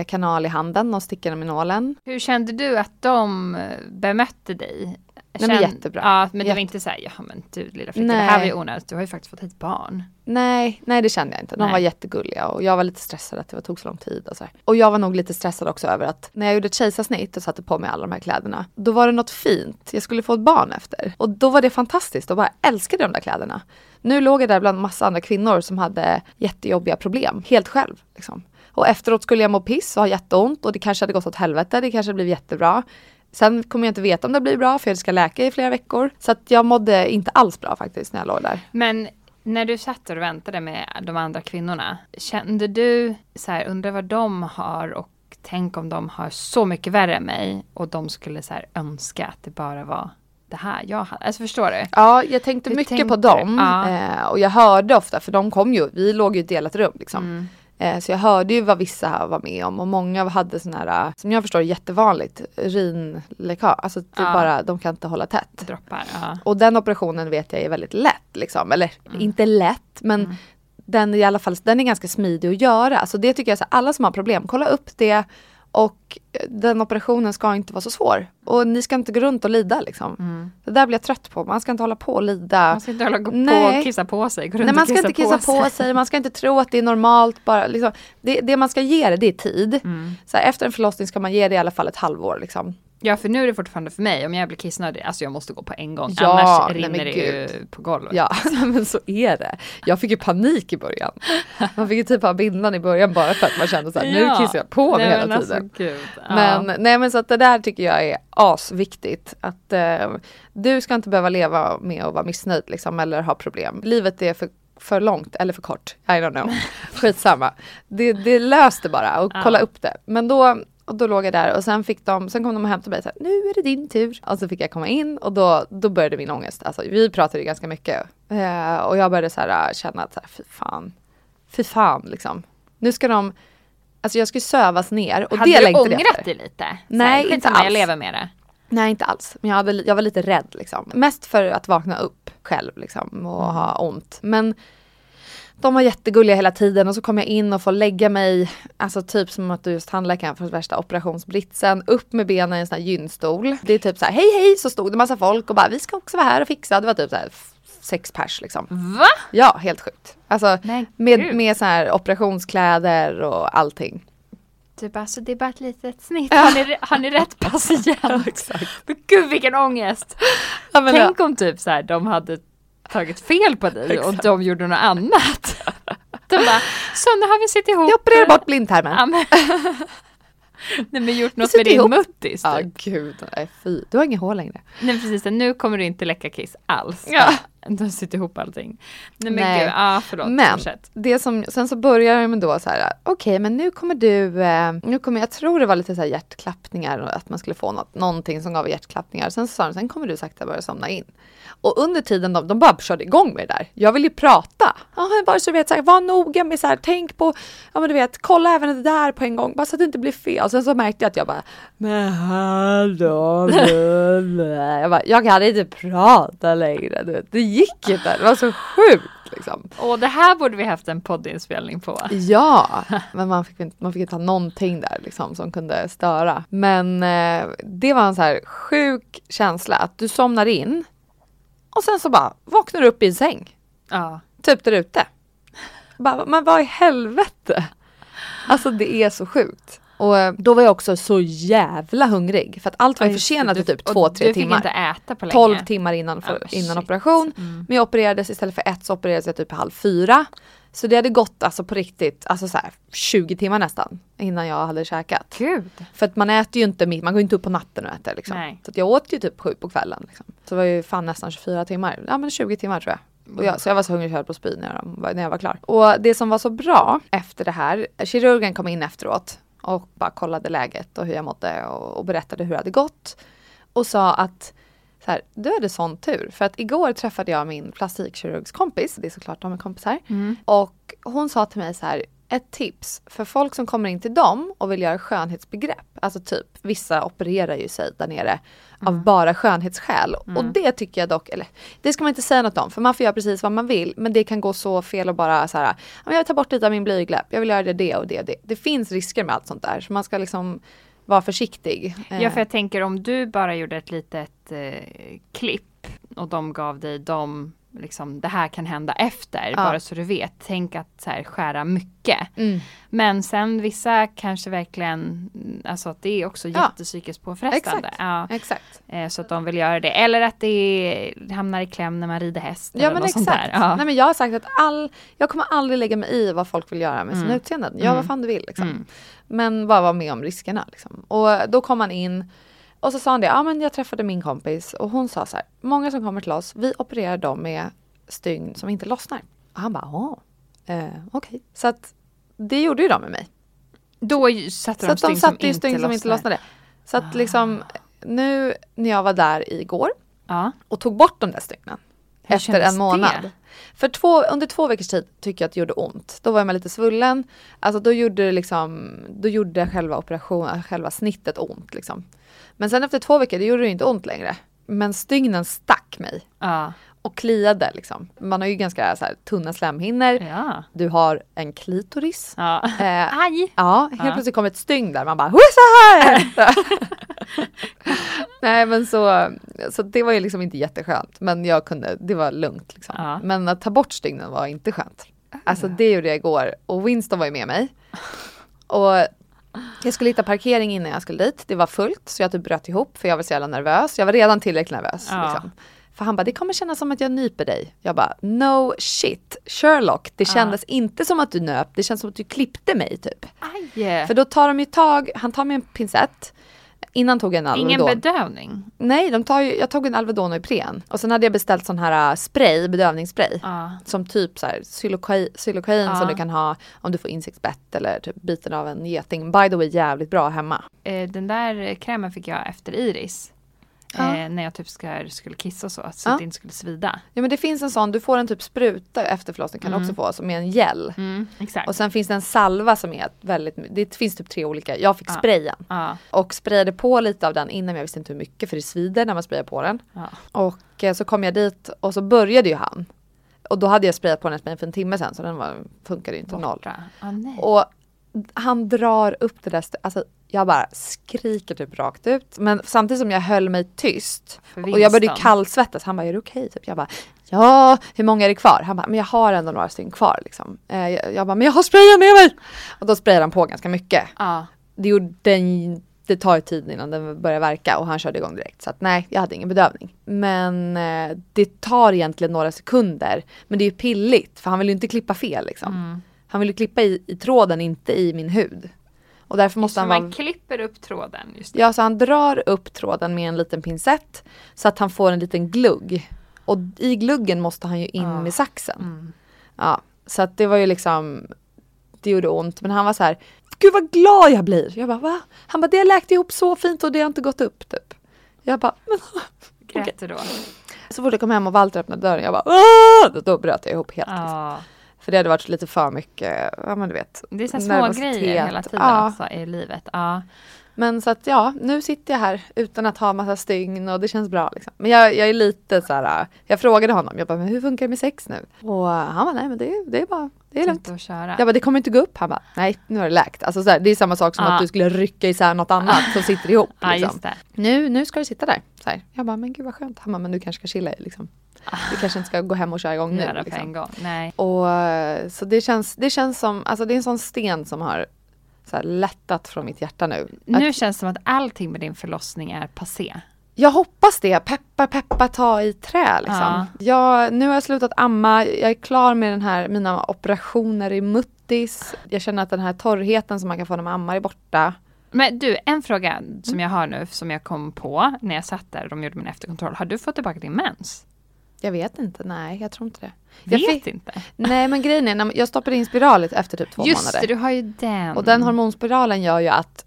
kanal i handen och stickade med nålen. Hur kände du att de eh, bemötte dig? Nej, men jättebra. Ja, men det var inte så här, ja men du lilla flicka, Nej. det här var ju onödigt, du har ju faktiskt fått hit barn. Nej, nej det kände jag inte. De Nej. var jättegulliga och jag var lite stressad att det tog så lång tid och så här. Och jag var nog lite stressad också över att när jag gjorde ett kejsarsnitt och satte på mig alla de här kläderna, då var det något fint. Jag skulle få ett barn efter. Och då var det fantastiskt och bara älskade de där kläderna. Nu låg jag där bland massa andra kvinnor som hade jättejobbiga problem, helt själv. Liksom. Och efteråt skulle jag må piss och ha jätteont och det kanske hade gått åt helvete, det kanske blev jättebra. Sen kommer jag inte veta om det blir bra för jag ska läka i flera veckor. Så att jag mådde inte alls bra faktiskt när jag låg där. Men när du satt och väntade med de andra kvinnorna, kände du så här, undrar vad de har och tänk om de har så mycket värre än mig och de skulle så här önska att det bara var det här jag hade. Alltså förstår du? Ja, jag tänkte Hur mycket tänkte på dem. Ja. Eh, och jag hörde ofta, för de kom ju, vi låg ju i ett delat rum liksom. Mm. Eh, så jag hörde ju vad vissa var med om och många hade sån här, eh, som jag förstår jättevanligt, urinläckage. Alltså är Ja. bara, de kan inte hålla tätt. Droppar. Ja. Och den operationen vet jag är väldigt lätt liksom. Eller Mm. inte lätt, men den är i alla fall, den är ganska smidig att göra. Så det tycker jag, så alla som har problem, kolla upp det. Och den operationen ska inte vara så svår. Och ni ska inte gå runt och lida liksom. Det där blir jag trött på. Man ska inte hålla på och lida. Mm. Man ska inte hålla på Nej. och kissa på sig. Nej man ska inte kissa på sig. man ska inte tro att det är normalt. Bara, liksom, det, det man ska ge det, det är tid. Mm. Så här, efter en förlossning ska man ge det i alla fall ett halvår. Liksom. Ja för nu är det fortfarande för mig, om jag blir kissnödig, alltså jag måste gå på en gång. Ja, Annars rinner det ju på golvet. Ja, *laughs* men så är det. Jag fick ju panik i början. Man fick ju typ ha bindan i början bara för att man kände så här, nu Ja. kissar jag på mig Nej, hela men tiden. Alltså, gud. Ja. Men, nej men så att det där tycker jag är asviktigt. Att eh, du ska inte behöva leva med att vara missnöjd liksom, eller ha problem. Livet är för, för långt eller för kort. I don't know. *laughs* Skitsamma. Det, det löste bara och Ja. kolla upp det. Men då, och då låg jag där och sen fick de, sen kom de och hämtade mig så här, nu är det din tur. Och så fick jag komma in och då, då började min ångest. Alltså vi pratade ju ganska mycket. Eh, och jag började så här, känna att så här, fy fan. Fy fan liksom. Nu ska de, alltså jag ska sövas ner och Hade det du ångrat dig lite? Nej, Såhär, inte skitsamma, Jag alls. lever med det. Nej inte alls. Men jag, hade, jag var lite rädd liksom. Mest för att vakna upp själv liksom och ha ont. Men de var jättegulliga hela tiden och så kom jag in och får lägga mig, alltså typ som att du just tandläkaren får värsta operationsbritsen, upp med benen i en sån här gynstol. Det är typ så här, hej hej, så stod det massa folk och bara vi ska också vara här och fixa. Det var typ så här sex pers liksom. Va? Ja, helt sjukt. Alltså Nej, med, gud. med så här operationskläder och allting. Du alltså det är bara ett litet snitt. Har ni, har ni rätt patient? *laughs* exakt. Men gud vilken ångest. Ja, men, Tänk om typ så här, de hade tagit fel på dig och de gjorde något annat. *laughs* De bara, så nu har vi sett ihop. jag opererar bort blindtarmen. Ja, men, *laughs* Nej men gjort något med din ihop. muttis Ja typ. gud, nej fy. Du har inga hår längre. Nej precis, nu kommer du inte läcka kiss alls. Ja. Du sitter ihop allting. Nej men Nej. gud, ja förlåt. Men fortsätt. det som, sen så börjar man då så här, okej men nu kommer du, eh, nu kommer, jag tror det var lite så här hjärtklappningar och att man skulle få något, någonting som gav hjärtklappningar. Sen så sa de, sen kommer du sakta börja somna in. Och under tiden de, de bara körde igång med det där. Jag vill ju prata. Ja, bara så du vet, så här, var noga med så här, tänk på, ja men du vet, kolla även det där på en gång, bara så att det inte blir fel. Och sen så märkte jag att jag bara, men hallå, *laughs* jag bara, jag kan inte prata längre. Du vet. Det gick inte, det var så sjukt liksom. Och det här borde vi haft en poddinspelning på. Ja, *laughs* men man fick, inte, man fick inte ha någonting där liksom som kunde störa. Men eh, det var en så här sjuk känsla att du somnar in och sen så bara vaknar du upp i en säng. Ja. Typ där ute. Bara, men vad i helvete? Alltså det är så sjukt. Och eh, då var jag också så jävla hungrig för att allt var ju försenat i typ och två, tre Du timmar. fick inte äta på länge. 12 timmar innan, för, men innan operation. Mm. Men jag opererades istället för ett så opererades jag typ halv fyra. Så det hade gått alltså på riktigt, alltså så här 20 timmar nästan innan jag hade käkat. Gud. För att man äter ju inte mitt, man går inte upp på natten och äter liksom. Nej. Så jag åt ju typ sju på kvällen. Liksom. Så det var ju fan nästan 24 timmar, ja men 20 timmar tror jag. Jag, så jag var så hungrig så jag höll på att spy när jag, när jag var klar. Och det som var så bra efter det här, kirurgen kom in efteråt och bara kollade läget och hur jag mådde och, och berättade hur det hade gått. Och sa att så här, du hade sån tur. För att igår träffade jag min plastikkirurgskompis, det är såklart de är kompisar. Och hon sa till mig så här, ett tips för folk som kommer in till dem och vill göra skönhetsbegrepp. Alltså typ, vissa opererar ju sig där nere av bara skönhetsskäl. Och det tycker jag dock, eller det ska man inte säga något om för man får göra precis vad man vill. Men det kan gå så fel och bara så här, "Ja, jag vill ta bort lite av min blygläpp, jag vill göra det, det och det och det. Det finns risker med allt sånt där så man ska liksom vara försiktig. Ja Eh, för jag tänker om du bara gjorde ett litet eh, klipp och de gav dig de liksom det här kan hända efter Ja. bara så du vet. Tänk att så här, skära mycket. Mm. Men sen vissa kanske verkligen, alltså att det är också Ja. jättepsykiskt påfrestande. Exakt. Ja. Exakt. Eh, Så att de vill göra det. Eller att det hamnar i kläm när man rider häst. Ja eller men något sånt exakt. där. Ja. Nej, men jag har sagt att all, jag kommer aldrig lägga mig i vad folk vill göra med sina Mm. utseenden. Gör Mm. vad fan du vill liksom. Mm. Men bara vara med om riskerna liksom. Och då kom han in och så sa han det, ja men jag träffade min kompis och hon sa så här, många som kommer till oss, vi opererar dem med stygn som inte lossnar. Och han bara, åh, eh, okej. Så att det gjorde ju de med mig. Då satte Så de att de som satte ju inte stygn som inte lossnade. Så att liksom nu när jag var där igår Ja. och tog bort de där stygnen Hur efter en månad. det? För två, under två veckors tid tycker jag att det gjorde ont. Då var jag lite svullen. Alltså då gjorde det liksom, då gjorde själva operationen, själva snittet ont liksom. Men sen efter två veckor, det gjorde det inte ont längre. Men stygnen stack mig Ja. och kliade liksom. Man har ju ganska så här, tunna slemhinnor. Ja. Du har en klitoris. ja. Eh, Aj! Ja, helt plötsligt kom ett stygn där. Man bara, hur så här? *laughs* Nej men så, så det var ju liksom inte jätteskönt. Men jag kunde, det var lugnt liksom. Men att ta bort stygnen var inte skönt. Alltså det gjorde jag igår och Winston var ju med mig. Och jag skulle hitta parkering innan jag skulle dit. Det var fullt så jag typ bröt ihop för jag var så jävla nervös. Jag var redan tillräckligt nervös. Ja. Liksom. För han bara, det kommer kännas som att jag nyper dig. Jag bara, no shit, Sherlock, det kändes inte som att du nöp, det känns som att du klippte mig typ. Aj! För då tar de ju tag, han tar med en pincett. Innan tog jag en Alvedon. Ingen bedövning. Nej, de tar ju, jag tog en Alvedon och Ipren. Och sen hade jag beställt sån här äh, spray, bedövningsspray. Ja. Som typ så här xylokain, Ja. som du kan ha om du får insektsbett eller typ biten av en geting. By the way jävligt bra hemma. Eh, den där krämen fick jag efter Iris. Ja. Eh, när jag typ ska, skulle kissa och så, så Ja. att det inte skulle svida. Ja men det finns en sån, du får en typ spruta efter förlossning kan du också få som är en gel. Mm, exakt. Och sen finns det en salva som är väldigt, det finns typ tre olika, jag fick Ja. sprayen. ja, Och sprayade på lite av den innan, men jag visste inte hur mycket för det svider när man sprayar på den. Och eh, så kom jag dit och så började ju han. Och då hade jag sprayat på den för en timme sen så den var, funkade ju inte noll. Borta. Ah, nej. Och han drar upp det där, alltså jag bara skriker typ rakt ut. Men samtidigt som jag höll mig tyst. Och jag började kallsvettas. Han bara, är det okej? Typ. Jag bara, ja, hur många är det kvar? Han bara, men jag har ändå några stycken kvar liksom. Eh, jag, jag bara, men jag har sprayen med mig! Och då sprayade han på ganska mycket. Ja. det, gjorde, den, det tar ju tid innan den börjar verka och han körde igång direkt. Så att nej, jag hade ingen bedövning. Men eh, det tar egentligen några sekunder. Men det är ju pilligt för han vill ju inte klippa fel liksom. Mm. Han vill ju klippa i, i tråden, inte i min hud. Och därför måste han man vara... klipper upp tråden. Just det. Ja, så han drar upp tråden med en liten pincett så att han får en liten glugg. Och i gluggen måste han ju in Ah. med saxen. Mm. Ja, så att det var ju liksom, det gjorde ont. Men han var så här, gud vad glad jag blir. Jag bara, va? Han bara, det har läkt ihop så fint och det har inte gått upp typ. Jag bara, men *laughs* Grät du då? så fort jag kom hem och Walter öppnade dörren, jag bara, Åh! Då, bröt jag ihop helt. Liksom. Ja. För det hade varit lite för mycket, ja men du vet. Det är så små grejer hela tiden Ja. alltså, i livet. Ja. Men så att ja, nu sitter jag här utan att ha massa stygn och det känns bra. Liksom. Men jag, jag är lite så här, jag frågade honom, jag bara, men hur funkar det med sex nu? Och han bara, nej men det, det är bara, det är lugnt. Att köra. Jag bara, det kommer inte gå upp. Han bara, nej nu har det läkt. Alltså så här, det är samma sak som Ja. att du skulle rycka isär något annat som sitter ihop. Ja, Liksom. just det. Nu, nu ska du sitta där. Så här. Jag bara, men gud vad skönt. Han bara, men du kanske ska chilla i liksom. Du kanske inte ska gå hem och köra igång nu. Liksom. en gång. Nej. Och så det känns, det känns som, alltså det är en sån sten som har så här, lättat från mitt hjärta nu. Nu Att, känns det som att allting med din förlossning är passé. jag hoppas det, peppa peppa ta i trä liksom. Ja. Jag, nu har jag slutat amma, jag är klar med den här, mina operationer i muttis. Jag känner att den här torrheten som man kan få när man ammar är borta. Men du, en fråga Mm. som jag har nu som jag kom på när jag satt där och de gjorde min efterkontroll. Har du fått tillbaka din mens? Jag vet inte, nej jag tror inte det. Jag Vet fick- inte. Nej men grejen är, när jag stoppade in spiralet efter typ två Just månader. det, du har ju den. Och den hormonspiralen gör ju att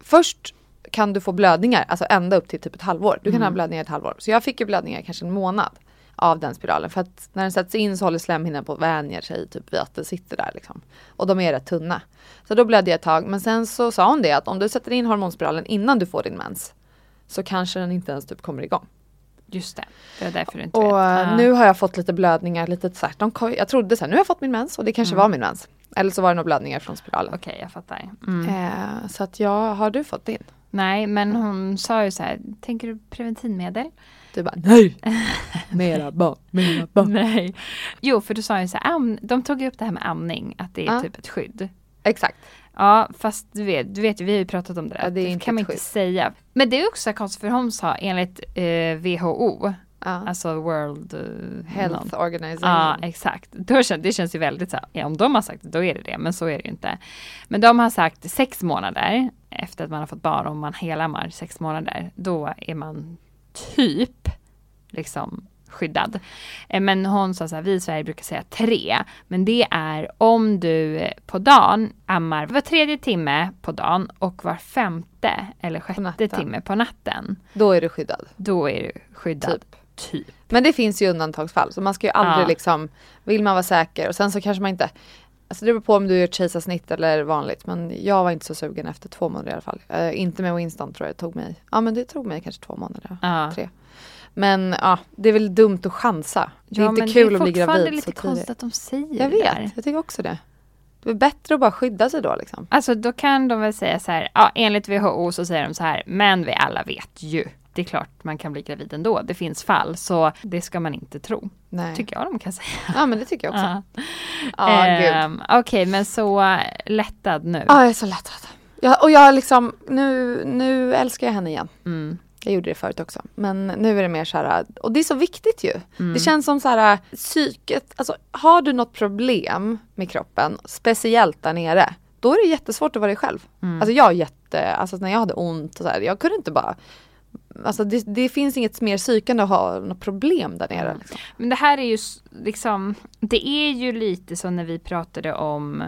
först kan du få blödningar, alltså ända upp till typ ett halvår. Du kan Mm. ha blödningar ett halvår. Så jag fick ju blödningar kanske en månad av den spiralen. För att när den sätts in så håller slemhinnan på att vänja sig typ vid att den sitter där liksom. Och de är rätt tunna. Så då blödde jag ett tag. Men sen så sa hon det att om du sätter in hormonspiralen innan du får din mens så kanske den inte ens typ kommer igång. Just det, det är därför du inte Och vet. nu har jag fått lite blödningar, lite så här, jag trodde så här, nu har jag fått min mens och det kanske Mm. var min mens. Eller så var det nog blödningar från spiralen. Okej, jag fattar. Mm. Eh, så att jag, har du fått din? Nej, men hon sa ju så här, tänker du preventivmedel? Du bara nej! Mera barn, mera barn. *laughs* Nej. Jo, för du sa ju så här, de tog upp det här med amning, att det är Ja. typ ett skydd. Exakt. Ja, fast du vet, du vet vi har ju pratat om det där. Ja, det inte kan man inte skydd. säga. Men det är också konstigt för hon sa enligt eh, WHO, Ja. alltså World eh, Health någon- Organization. Ja, exakt. Då känns, det känns ju väldigt så här, ja, om de har sagt det, då är det det, men så är det ju inte. Men de har sagt sex månader efter att man har fått barn, om man helammar sex månader, då är man typ liksom skyddad. Eh, Men hon sa så här, vi i Sverige brukar säga tre, men det är om du på dagen ammar var tredje timme på dagen och var femte eller sjätte natten. timme på natten. Då är du skyddad. Då är du skyddad. Typ. typ. Men det finns ju undantagsfall så man ska ju aldrig Ja. liksom, vill man vara säker och sen så kanske man inte Alltså det beror på om du gör kejsarsnitt eller vanligt men jag var inte så sugen efter två månader i alla fall. Eh, inte med Winston tror jag det tog mig, ja men det tog mig kanske två månader. Ja. Tre. Men ja, det är väl dumt att chansa. Det är Ja, inte kul det att bli är fortfarande gravid lite så tidigt. konstigt att de säger Jag det där. vet, jag tycker också det. Det är bättre att bara skydda sig då liksom. Alltså då kan de väl säga så här, ja enligt WHO så säger de så här, men vi alla vet ju. Det är klart man kan bli gravid ändå, det finns fall, så det ska man inte tro. Nej. Tycker jag de kan säga. Ja men det tycker jag också. Ja. Ja. Ehm, Okej, men så lättad nu. Ja, jag är så lättad. Ja, och jag liksom, nu, nu älskar jag henne igen. Mm. Jag gjorde det förut också. Men nu är det mer så här, och det är så viktigt ju. Mm. Det känns som så här, psyket, alltså har du något problem med kroppen, speciellt där nere, då är det jättesvårt att vara dig själv. Mm. Alltså jag är jätte, alltså när jag hade ont och så här, jag kunde inte bara Alltså det, det finns inget mer psykande att ha något problem där nere. Liksom. Men det här är ju liksom, det är ju lite som när vi pratade om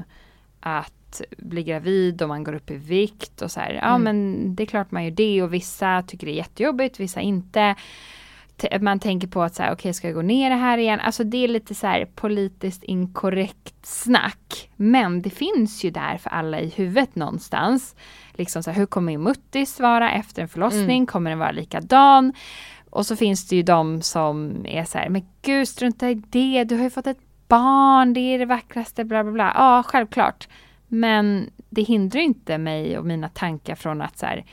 att bli gravid och man går upp i vikt och så här. Ja Mm. men det är klart man gör det och vissa tycker det är jättejobbigt, vissa inte. T- Man tänker på att så här, okej ska jag gå ner det här igen? Alltså det är lite så här politiskt inkorrekt snack. Men det finns ju där för alla i huvudet någonstans. Liksom så här, hur kommer min muttis vara efter en förlossning? Kommer den vara likadan? Och så finns det ju de som är så här, men gud strunta i det, du har ju fått ett barn, det är det vackraste, bla bla bla. Ja, självklart. Men det hindrar inte mig och mina tankar från att så här,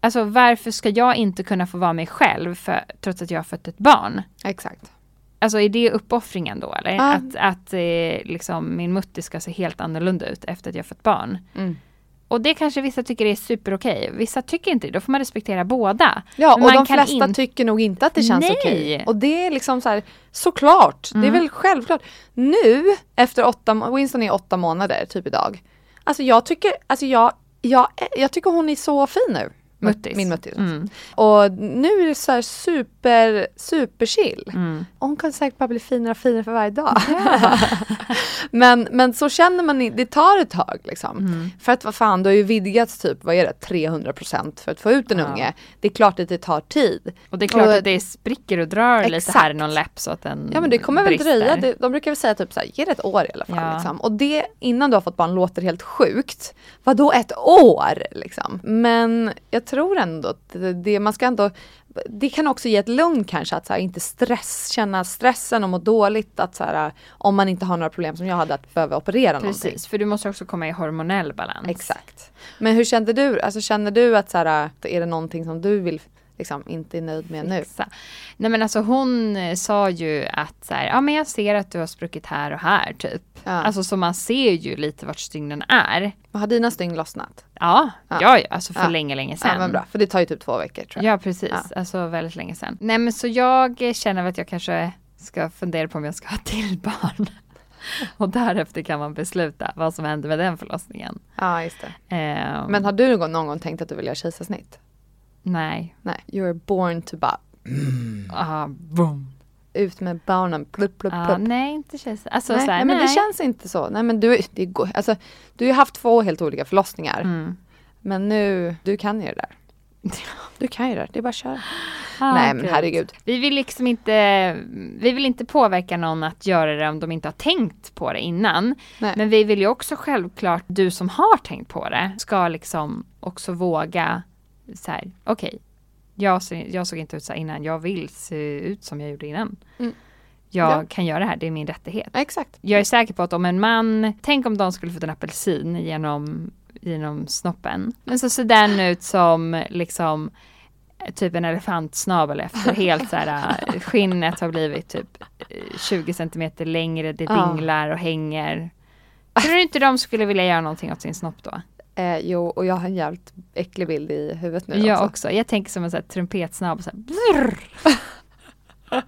alltså varför ska jag inte kunna få vara mig själv för, trots att jag har fött ett barn? Exakt. Alltså är det uppoffringen då eller? Ja. Att, att eh, liksom min mutter ska se helt annorlunda ut efter att jag fött barn. Mm. Och det kanske vissa tycker är superokej. Vissa tycker inte det. Då får man respektera båda. Ja, och de flesta in- tycker nog inte att det känns Nej. okej. Och det är liksom så här, såklart, det är väl självklart. Nu, efter åtta, Winston är åtta månader, typ idag. Alltså jag tycker, alltså jag, jag, jag tycker hon är så fin nu. Muttis. Min muttis. Mm. Och nu är det så här super, super chill. Mm. Och hon kan säkert bara bli finare och finare för varje dag. *laughs* men, men så känner man, det tar ett tag liksom. Mm. För att vad fan, det har ju vidgats typ, vad är det, 300% för att få ut en Ja. unge. Det är klart att det tar tid. Och det är klart Och- att det spricker och drar lite Exakt. här i någon läpp så att den Ja men det kommer väl dröja, de brukar väl säga typ så här, ge det ett år i alla fall. Ja. Liksom. Och det innan du har fått barn låter helt sjukt. Vadå ett år liksom? Men jag tror ändå att det, det, man ska ändå det kan också ge ett lugn kanske att så här, inte stress, känna stressen och må dåligt att så här, om man inte har några problem som jag hade att behöva operera någonting. Precis, för du måste också komma i hormonell balans. Exakt. Men hur kände du, alltså känner du att så här, är det någonting som du vill liksom inte är nöjd med nu? Fixa. Nej men alltså hon eh, sa ju att så här, ja men jag ser att du har spruckit här och här typ. Ja. Alltså så man ser ju lite vart stygnen är. Har dina stygn lossnat? Ja, Ja. ja, alltså för Ja. länge, länge sedan. Ja men bra, för det tar ju typ två veckor tror jag. Ja precis, Ja. alltså väldigt länge sedan. Nej men så jag känner att jag kanske ska fundera på om jag ska ha till barn. *laughs* Och därefter kan man besluta vad som händer med den förlossningen. Ja just det. Ehm, Men har du någon, någon gång tänkt att du vill göra kejsarsnitt? Nej. Nej, you're born to bara Ah, boom. ut med barnen, plupp, plupp, Ah, plupp. nej, inte kejsar. Alltså nej, så här, nej, men det nej. känns inte så. Nej men du, det går, alltså, du har ju haft två helt olika förlossningar. Mm. Men nu, du kan ju det där. *laughs* Du kan ju det det är bara att köra. Ah, nej men gud. herregud. Vi vill liksom inte, vi vill inte påverka någon att göra det om de inte har tänkt på det innan. Nej. Men vi vill ju också självklart, du som har tänkt på det, ska liksom också våga så här, okej, jag, ser- jag såg inte ut så innan, jag vill se ut som jag gjorde innan. Mm. Jag Ja. kan göra det här, det är min rättighet. Ja, exakt. Jag är säker på att om en man, tänk om de skulle fått en apelsin genom, genom snoppen. Men så ser den ut som liksom typ en elefantsnabel efter helt så här äh, skinnet har blivit typ eh, 20 centimeter längre, det dinglar och hänger. Tror du inte de skulle vilja göra någonting åt sin snopp då? Eh, jo, och jag har en jävligt äcklig bild i huvudet nu jag också. också. Jag tänker som en sån här trumpetsnabel så här. brrr. *laughs*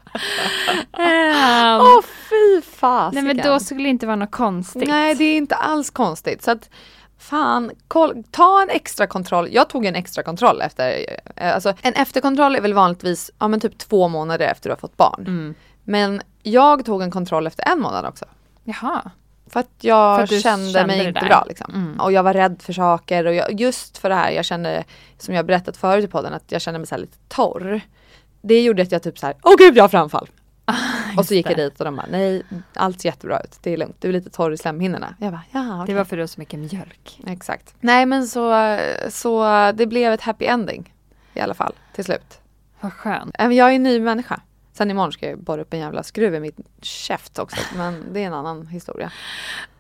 Ehm, Åh fy fasiken. nej men då skulle det inte vara något konstigt. Nej det är inte alls konstigt. Så att fan, koll, ta en extra kontroll. Jag tog en extra kontroll efter, eh, alltså en efterkontroll är väl vanligtvis, ja men typ två månader efter du har fått barn. Mm. Men jag tog en kontroll efter en månad också. Jaha. För att jag För att kände, kände mig det inte bra liksom. Mm. Och jag var rädd för saker och jag, just för det här, jag kände, som jag berättat förut i podden, att jag kände mig så lite torr. Det gjorde att jag typ så här, åh gud jag har framfall. och så gick jag det. dit och de bara, nej allt ser jättebra ut, det är lugnt, du är lite torr i slemhinnorna. Jag bara, ja Det okej." var för du har så mycket mjölk. Exakt. Nej men så, så det blev ett happy ending i alla fall till slut. Vad skönt. Jag är en ny människa. Sen imorgon ska jag borra upp en jävla skruv i mitt käft också. Men det är en annan historia.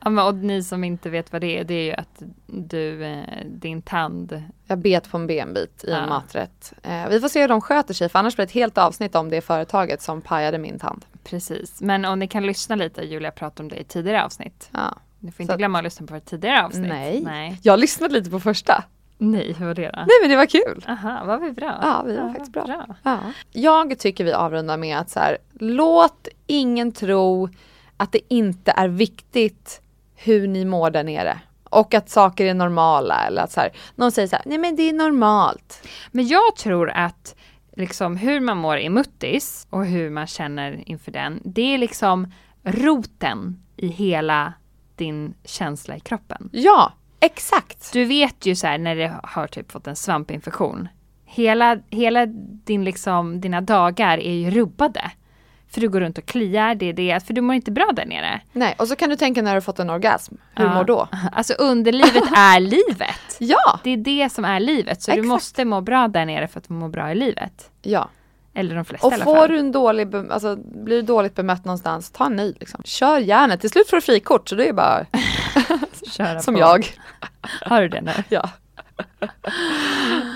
Ja, men, och ni som inte vet vad det är, det är ju att du, eh, din tand, Jag bet på en benbit i en Ja. maträtt. Eh, vi får se hur de sköter sig för annars blir det ett helt avsnitt om det företaget som pajade min tand. precis. Men om ni kan lyssna lite, Julia pratade om det i tidigare avsnitt. Ja. Ni får inte Så- glömma att lyssna på vårt tidigare avsnitt. Nej. Nej, Jag lyssnade lite på första. Nej hur var det då? Nej men det var kul. Aha, var vi bra? Ja, vi var Ja, faktiskt vad bra. Ja. Jag tycker vi avrundar med att så här, låt ingen tro att det inte är viktigt hur ni mår där nere. Och att saker är normala eller att så här, någon säger så här, nej men det är normalt. Men jag tror att liksom hur man mår i muttis och hur man känner inför den, det är liksom roten i hela din känsla i kroppen. Ja, exakt. Du vet ju så här när du har typ fått en svampinfektion. Hela, hela din liksom, dina dagar är ju rubbade. För du går runt och kliar, det är det, för du mår inte bra där nere. Nej, och så kan du tänka när du fått en orgasm, hur Ja. mår då? *laughs* Alltså underlivet *laughs* är livet. Ja, Det är det som är livet, så Exakt. du måste må bra där nere för att må bra i livet. ja. Eller de flesta Och i alla får fall. du en dålig, alltså blir du dåligt bemött någonstans, ta en ny liksom. Kör järnet, till slut får du frikort så det är bara *laughs* Köra som på. jag. *laughs* Har du det nu? *laughs* Ja.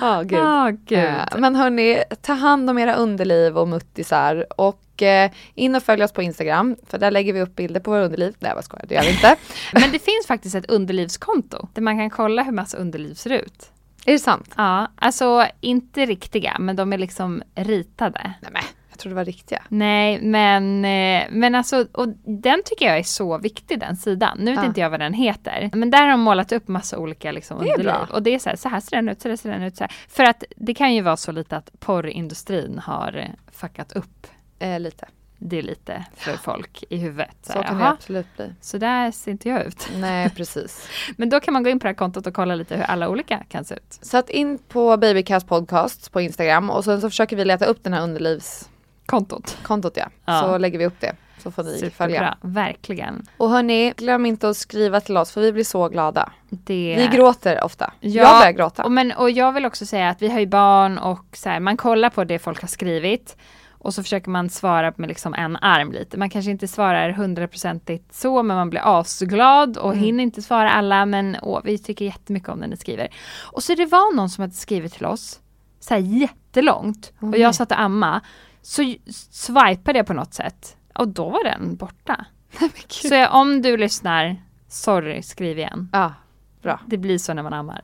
Ja, gud. Ah, gud. Eh, Men hörni, ta hand om era underliv och muttisar och eh, in och följ oss på Instagram för där lägger vi upp bilder på våra underliv. Nej vad skojar, det gör vi inte. *laughs* Men det finns faktiskt ett underlivskonto där man kan kolla hur massa underliv ser ut. är det sant? Ja, alltså inte riktiga, men de är liksom ritade. Nej det var riktiga. Nej, men, eh, men alltså, och den tycker jag är så viktig den sidan. Nu vet Ja. inte jag vad den heter. Men där har de målat upp massa olika liksom, Det är underliv. bra. Och det är så här, så här ser den ut, så här ser den ut. Så här. För att det kan ju vara så lite att porrindustrin har eh, fuckat upp Eh, lite. det lite för folk i huvudet. Så, Så kan det absolut bli. så där ser inte jag ut. Nej *laughs* precis. Men då kan man gå in på det här kontot och kolla lite hur alla olika kan se ut. Så att in på Babycast podcast på Instagram och sen så försöker vi leta upp den här underlivskontot Kontot. ja. Ja. Så lägger vi upp det. Så får ni följa. Superbra, verkligen. Och hörni, glöm inte att skriva till oss för vi blir så glada. Det... Vi gråter ofta. Ja, Jag börjar gråta. Och, men, och jag vill också säga att vi har ju barn och så här, man kollar på det folk har skrivit och så försöker man svara med liksom en arm lite. Man kanske inte svarar hundraprocentigt så men man blir asglad och Mm. hinner inte svara alla men åh, vi tycker jättemycket om när ni skriver. Och så det var någon som hade skrivit till oss så här jättelångt och jag satt och amma så swipade jag på något sätt och då var den borta. *laughs* så jag, om du lyssnar, sorry, skriv igen. Ja, bra. Det blir så när man ammar.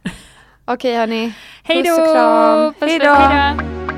Okej hörni. Hej Puss då! och kram. Hej då!